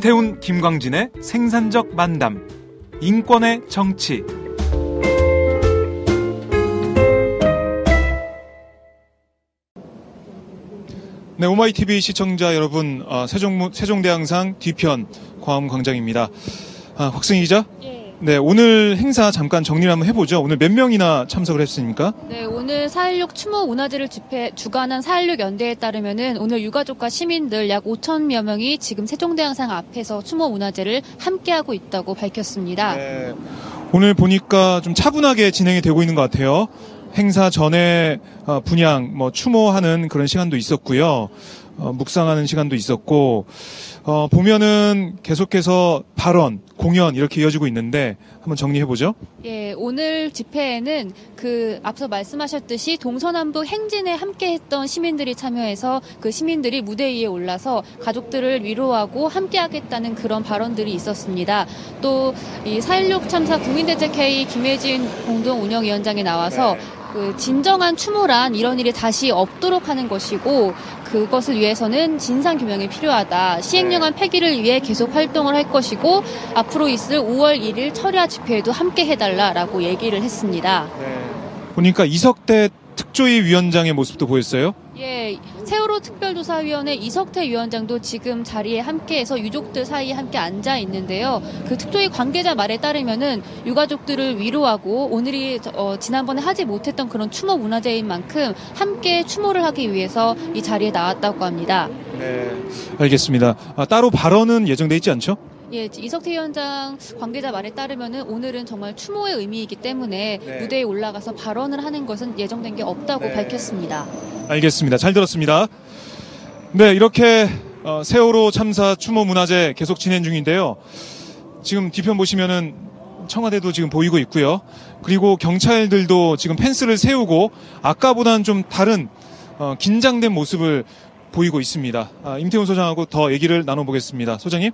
임태훈 김광진의 생산적 만담 인권의 정치 네, 오마이 TV 시청자 여러분, 어, 세종 세종대왕상 뒤편 광화문 광장입니다. 아, 확승희 기자. 네, 오늘 행사 잠깐 정리를 한번 해보죠. 오늘 몇 명이나 참석을 했습니까? 네, 오늘 4.16 추모 문화제를 집회 주관한 4.16 연대에 따르면은 오늘 유가족과 시민들 약 5천여 명이 지금 세종대왕상 앞에서 추모 문화제를 함께하고 있다고 밝혔습니다. 네, 오늘 보니까 좀 차분하게 진행이 되고 있는 것 같아요. 행사 전에 어, 분양, 뭐 추모하는 그런 시간도 있었고요. 어, 묵상하는 시간도 있었고 어, 보면은 계속해서 발언, 공연 이렇게 이어지고 있는데 한번 정리해 보죠. 예, 오늘 집회에는 그 앞서 말씀하셨듯이 동서남북 행진에 함께했던 시민들이 참여해서 그 시민들이 무대 위에 올라서 가족들을 위로하고 함께하겠다는 그런 발언들이 있었습니다. 또 이 4.16 참사 국민대책회의 김혜진 공동운영위원장이 나와서 그 진정한 추모란 이런 일이 다시 없도록 하는 것이고 그것을 위해서는 진상 규명이 필요하다. 시행령안 폐기를 위해 계속 활동을 할 것이고 앞으로 있을 5월 1일 철야 집회에도 함께 해달라라고 얘기를 했습니다. 보니까 이석대 특조위 위원장의 모습도 보였어요. 예, 세월호 특별조사위원회 이석태 위원장도 지금 자리에 함께해서 유족들 사이에 함께 앉아 있는데요. 그 특조위 관계자 말에 따르면은 유가족들을 위로하고 오늘이 어, 지난번에 하지 못했던 그런 추모 문화제인 만큼 함께 추모를 하기 위해서 이 자리에 나왔다고 합니다. 네, 알겠습니다. 아, 따로 발언은 예정돼 있지 않죠? 예, 이석태 위원장 관계자 말에 따르면은 오늘은 정말 추모의 의미이기 때문에 네. 무대에 올라가서 발언을 하는 것은 예정된 게 없다고 네. 밝혔습니다. 알겠습니다. 잘 들었습니다. 네, 이렇게 어, 세월호 참사 추모 문화제 계속 진행 중인데요. 지금 뒤편 보시면은 청와대도 지금 보이고 있고요. 그리고 경찰들도 지금 펜스를 세우고 아까보다는 좀 다른 어, 긴장된 모습을 보이고 있습니다. 아, 임태훈 소장하고 더 얘기를 나눠보겠습니다. 소장님.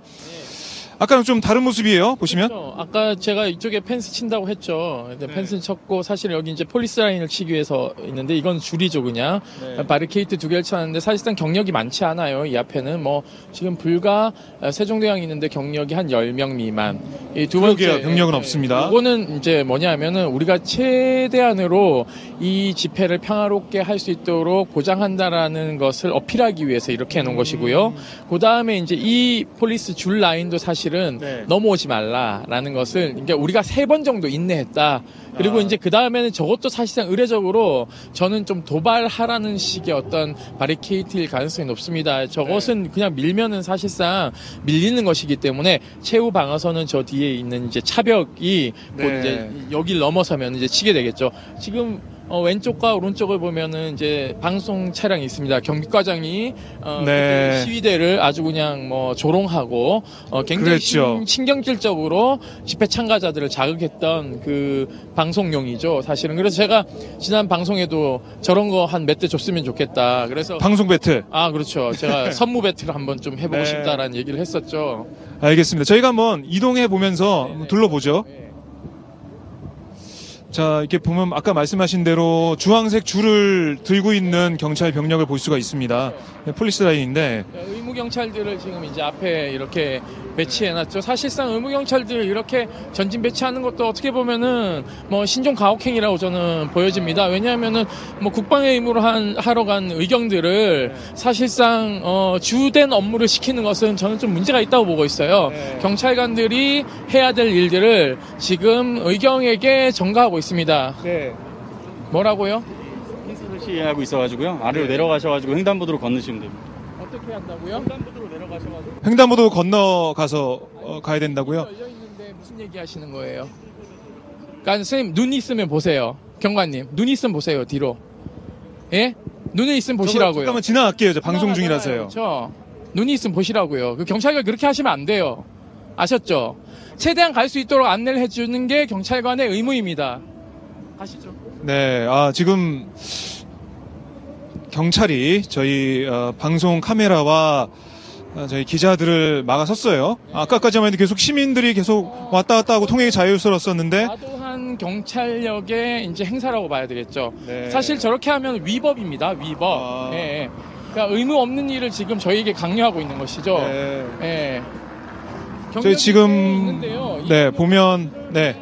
아까는 좀 다른 모습이에요. 보시면. 그렇죠. 아까 제가 이쪽에 펜스 친다고 했죠. 네. 펜스 쳤고 사실 여기 이제 폴리스 라인을 치기 위해서 있는데 이건 줄이죠 그냥 네. 바리케이트 두 개를 쳐놨는데 사실상 경력이 많지 않아요. 이 앞에는 뭐 지금 불과 세종대왕이 있는데 경력이 한 10명 미만. 이 두 번째. 경력은 없습니다. 이거는 이제 뭐냐면은 우리가 최대한으로 이 집회를 평화롭게 할 수 있도록 보장한다라는 것을 어필하기 위해서 이렇게 해 놓은 것이고요. 그 다음에 이제 이 폴리스 줄 라인도 사실 은 네. 넘어오지 말라라는 것을 그러니까 우리가 세 번 정도 인내했다. 그리고 아. 이제 그 다음에는 저것도 사실상 의례적으로 저는 좀 도발하라는 식의 어떤 바리케이트일 가능성이 높습니다. 저것은 네. 그냥 밀면은 사실상 밀리는 것이기 때문에 최후 방어선은 저 뒤에 있는 이제 차벽이 곧 네. 이제 여길 넘어서면 이제 치게 되겠죠. 지금 어, 왼쪽과 오른쪽을 보면은 이제 방송 차량이 있습니다. 경비과장이 어, 네. 시위대를 아주 그냥 뭐 조롱하고 어, 굉장히. 신, 신경질적으로 집회 참가자들을 자극했던 그 방송용이죠. 사실은 그래서 제가 지난 방송에도 저런 거 한 몇 대 줬으면 좋겠다. 그래서 방송 배틀. 아 그렇죠. 제가 선무 배틀을 한번 좀 해보고 네. 싶다라는 얘기를 했었죠. 알겠습니다. 저희가 한번 이동해 보면서 한번 둘러보죠. 네. 자, 이렇게 보면 아까 말씀하신 대로 주황색 줄을 들고 있는 경찰 병력을 볼 수가 있습니다. 네, 폴리스 라인인데 의무 경찰들을 지금 이제 앞에 이렇게 배치해 놨죠. 사실상 의무 경찰들 이렇게 전진 배치하는 것도 어떻게 보면은 뭐 신종 가혹행위라고 저는 보여집니다. 왜냐하면은 뭐 국방의 의무로 한 하러 간 의경들을 사실상 어, 주된 업무를 시키는 것은 저는 좀 문제가 있다고 보고 있어요. 네. 경찰관들이 해야 될 일들을 지금 의경에게 전가하고 있습니다. 네. 뭐라고요? 펜스를 시위하고 있어가지고요. 아래로 네. 내려가셔가지고 횡단보도로 건너시면 됩니다. 어떻게 한다고요? 횡단보도로 내려가셔가지고. 횡단보도 건너가서 어, 가야 된다고요? 열려 있는데 무슨 얘기 하시는 거예요? 그러니까 선생님 눈 있으면 보세요. 경관님 눈 있으면 보세요 뒤로. 예? 눈이 있으면 보시라고요. 잠깐만 지나갈게요. 저 방송 중이라서요. 그렇죠. 눈이 있으면 보시라고요. 그 경찰관 그렇게 하시면 안 돼요. 아셨죠? 최대한 갈 수 있도록 안내를 해주는 게 경찰관의 의무입니다. 가시죠. 네, 아, 지금 경찰이 저희 어, 방송 카메라와 어, 저희 기자들을 막아섰어요. 아까까지만 해도 계속 시민들이 계속 왔다 갔다 하고 통행이 자유스러웠었는데 과도한 경찰력의 이제 행사라고 봐야 되겠죠. 네. 사실 저렇게 하면 위법입니다. 위법. 아. 예, 예. 그러니까 의무 없는 일을 지금 저희에게 강요하고 있는 것이죠. 네. 예. 저희 지금. 네이 보면 네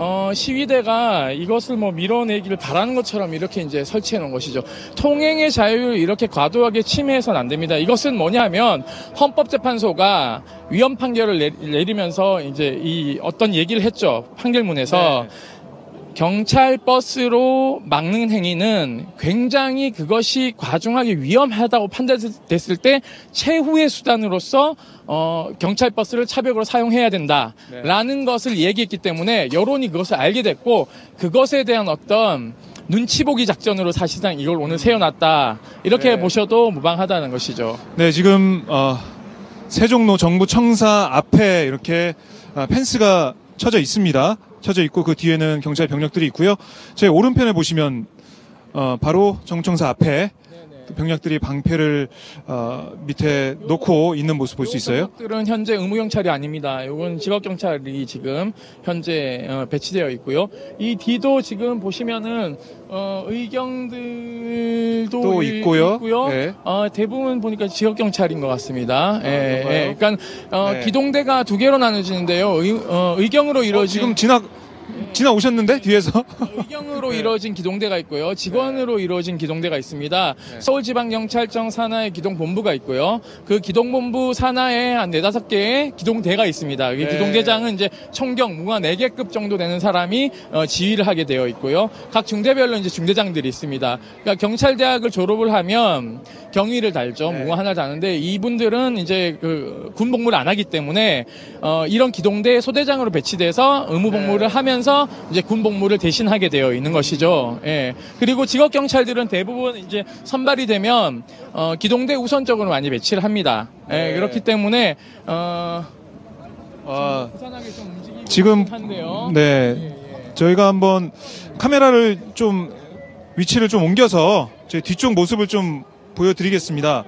어, 시위대가 이것을 뭐 밀어내기를 바라는 것처럼 이렇게 이제 설치해 놓은 것이죠. 통행의 자유를 이렇게 과도하게 침해해서는 안 됩니다. 이것은 뭐냐면 헌법재판소가 위헌 판결을 내, 내리면서 이제 이 어떤 얘기를 했죠. 판결문에서 네. 경찰 버스로 막는 행위는 굉장히 그것이 과중하게 위험하다고 판단됐을 때 최후의 수단으로서 어, 경찰 버스를 차벽으로 사용해야 된다라는 것을 얘기했기 때문에 여론이 그것을 알게 됐고 그것에 대한 어떤 눈치 보기 작전으로 사실상 이걸 오늘 세워놨다 이렇게 네. 보셔도 무방하다는 것이죠. 네, 지금 어, 세종로 정부 청사 앞에 이렇게 아, 펜스가 쳐져 있습니다. 쳐져 있고 그 뒤에는 경찰 병력들이 있고요. 제 오른편에 보시면 어, 바로 정청사 앞에 그 병력들이 방패를 어, 밑에 놓고 있는 모습 볼 수 있어요. 들은 현재 의무 경찰이 아닙니다. 이건 직업 경찰이 지금 현재 어, 배치되어 있고요. 이 뒤도 지금 보시면은 어, 의경들도 또 이- 있고요. 있고요. 네. 어, 대부분 보니까 직업 경찰인 것 같습니다. 예, 그런가요? 예. 그러니까 어, 네. 기동대가 두 개로 나눠지는데요. 의, 어, 의경으로 어, 이루어진 지금 지나 지나오셨는데 뒤에서 의경으로 네. 이루어진 기동대가 있고요. 직원으로 이루어진 기동대가 있습니다. 네. 서울지방경찰청 산하에 기동본부가 있고요. 그 기동본부 산하에 한 네다섯 개의 기동대가 있습니다. 이 네. 기동대장은 이제 총경 무가 4개급 정도 되는 사람이 어, 지휘를 하게 되어 있고요. 각 중대별로 이제 중대장들이 있습니다. 그러니까 경찰대학을 졸업을 하면 경위를 달죠. 네. 무가 하나 다는데 이분들은 이제 그 군복무를 안 하기 때문에 어, 이런 기동대 소대장으로 배치돼서 의무 복무를 네. 하면서 이제 군 복무를 대신하게 되어 있는 것이죠. 예. 그리고 직업 경찰들은 대부분 이제 선발이 되면 어, 기동대 우선적으로 많이 배치를 합니다. 예, 네. 그렇기 때문에 어, 아, 지금 한데요. 네 예, 예. 저희가 한번 카메라를 좀 위치를 좀 옮겨서 제 뒤쪽 모습을 좀 보여드리겠습니다.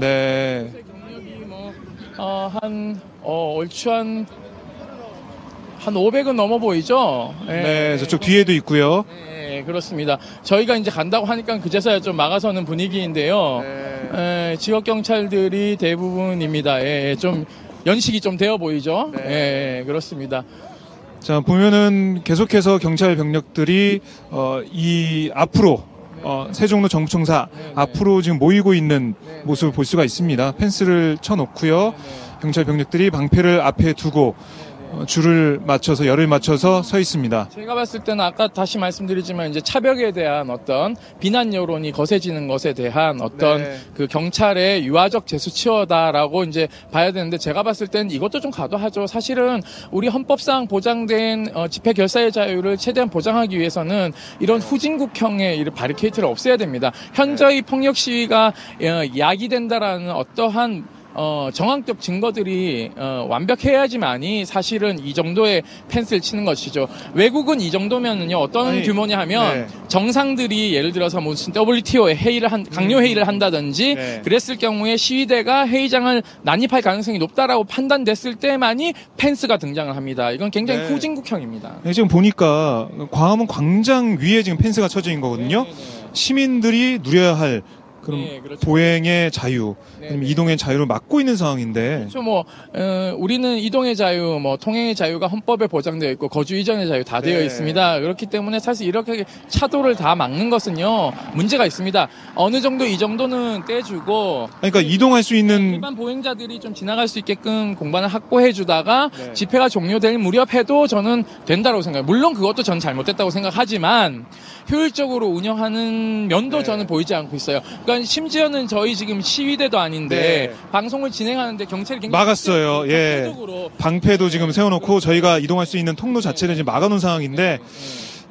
네. 뭐, 어, 한, 어, 얼추 한, 한 500은 넘어 보이죠? 예. 네, 저쪽 뒤에도 있고요. 네, 그렇습니다. 저희가 이제 간다고 하니까 그제서야 좀 막아서는 분위기인데요. 네. 예, 지역 경찰들이 대부분입니다. 예, 예, 좀 연식이 좀 되어 보이죠? 네. 예, 예, 그렇습니다. 자, 보면은 계속해서 경찰 병력들이 어, 이 앞으로 어, 세종로 정부청사 네, 네. 앞으로 지금 모이고 있는 네, 모습을 볼 수가 있습니다. 펜스를 쳐놓고요. 네, 경찰 병력들이 방패를 앞에 두고 어, 줄을 맞춰서 열을 맞춰서 서 있습니다. 제가 봤을 때는 아까 다시 말씀드리지만 이제 차벽에 대한 어떤 비난 여론이 거세지는 것에 대한 어떤 네. 그 경찰의 유화적 제수치어다라고 이제 봐야 되는데 제가 봤을 때는 이것도 좀 과도하죠. 사실은 우리 헌법상 보장된 어, 집회 결사의 자유를 최대한 보장하기 위해서는 이런 후진국형의 이런 바리케이트를 없애야 됩니다. 현저히 폭력 시위가 어, 야기된다라는 어떠한 어, 정황적 증거들이 어, 완벽해야지만이 사실은 이 정도의 펜스를 치는 것이죠. 외국은 이 정도면은요 어떤 아니, 규모냐 하면 네. 정상들이 예를 들어서 무슨 WTO에 회의를 한 강요 회의를 한다든지 음. 네. 그랬을 경우에 시위대가 회의장을 난입할 가능성이 높다라고 판단됐을 때만이 펜스가 등장을 합니다. 이건 굉장히 네. 후진국형입니다. 네, 지금 보니까 광화문 광장 위에 지금 펜스가 쳐져 있는 거거든요. 네, 네, 네. 시민들이 누려야 할 그럼 네, 그렇죠. 보행의 자유, 네, 네. 이동의 자유를 막고 있는 상황인데 그렇죠. 뭐 어, 우리는 이동의 자유, 뭐 통행의 자유가 헌법에 보장되어 있고 거주 이전의 자유 다 되어 네. 있습니다. 그렇기 때문에 사실 이렇게 차도를 다 막는 것은요 문제가 있습니다. 어느 정도 이 정도는 떼주고 그러니까 이동할 수 있는 일반 보행자들이 좀 지나갈 수 있게끔 공간을 확보해주다가 네. 집회가 종료될 무렵에도 저는 된다고 생각해요. 물론 그것도 전 잘못됐다고 생각하지만 효율적으로 운영하는 면도 네. 저는 보이지 않고 있어요. 그러니까 심지어는 저희 지금 시위대도 아닌데 네. 방송을 진행하는데 경찰이 굉장히 막았어요. 예. 적극적으로 방패도 지금 세워놓고 저희가 이동할 수 있는 통로 자체를 지금 막아놓은 상황인데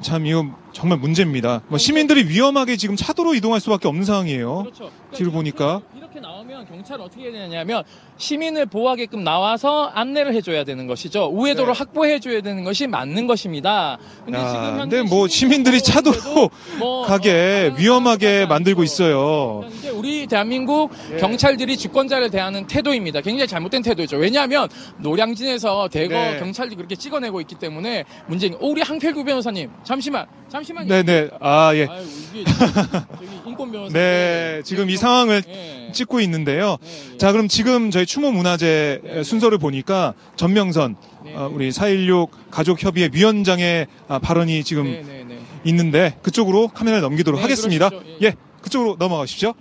참 이거 정말 문제입니다. 뭐 시민들이 위험하게 지금 차도로 이동할 수밖에 없는 상황이에요. 그렇죠. 뒤로 보니까. 이렇게 나오면 경찰은 어떻게 해야 되냐면 시민을 보호하게끔 나와서 안내를 해줘야 되는 것이죠. 우회도를 네. 확보해줘야 되는 것이 맞는 것입니다. 근데 야, 지금 현재 근데 뭐 시민들이 차도로 뭐, 가게 어, 위험하게. 만들고 있어요. 이게 우리 대한민국 예. 경찰들이 주권자를 대하는 태도입니다. 굉장히 잘못된 태도죠. 왜냐하면 노량진에서 대거 네. 경찰들이 그렇게 찍어내고 있기 때문에 문제인. 어, 우리 항필구 변호사님 잠시만 잠시만요. 네네. 아 예. 아유, 이게 저기 인권 변호사. 네, 지금 이 상황을 예. 찍고 있는데요. 예, 예. 자, 그럼 지금 저희 추모 문화제 순서를 보니까 전명선 네. 어, 우리 4.16 가족협의회 위원장의 아, 발언이 지금 네, 네, 네. 있는데 그쪽으로 카메라를 넘기도록 네, 하겠습니다. 그러시죠. 예. 예, 그쪽으로 넘어가십시오.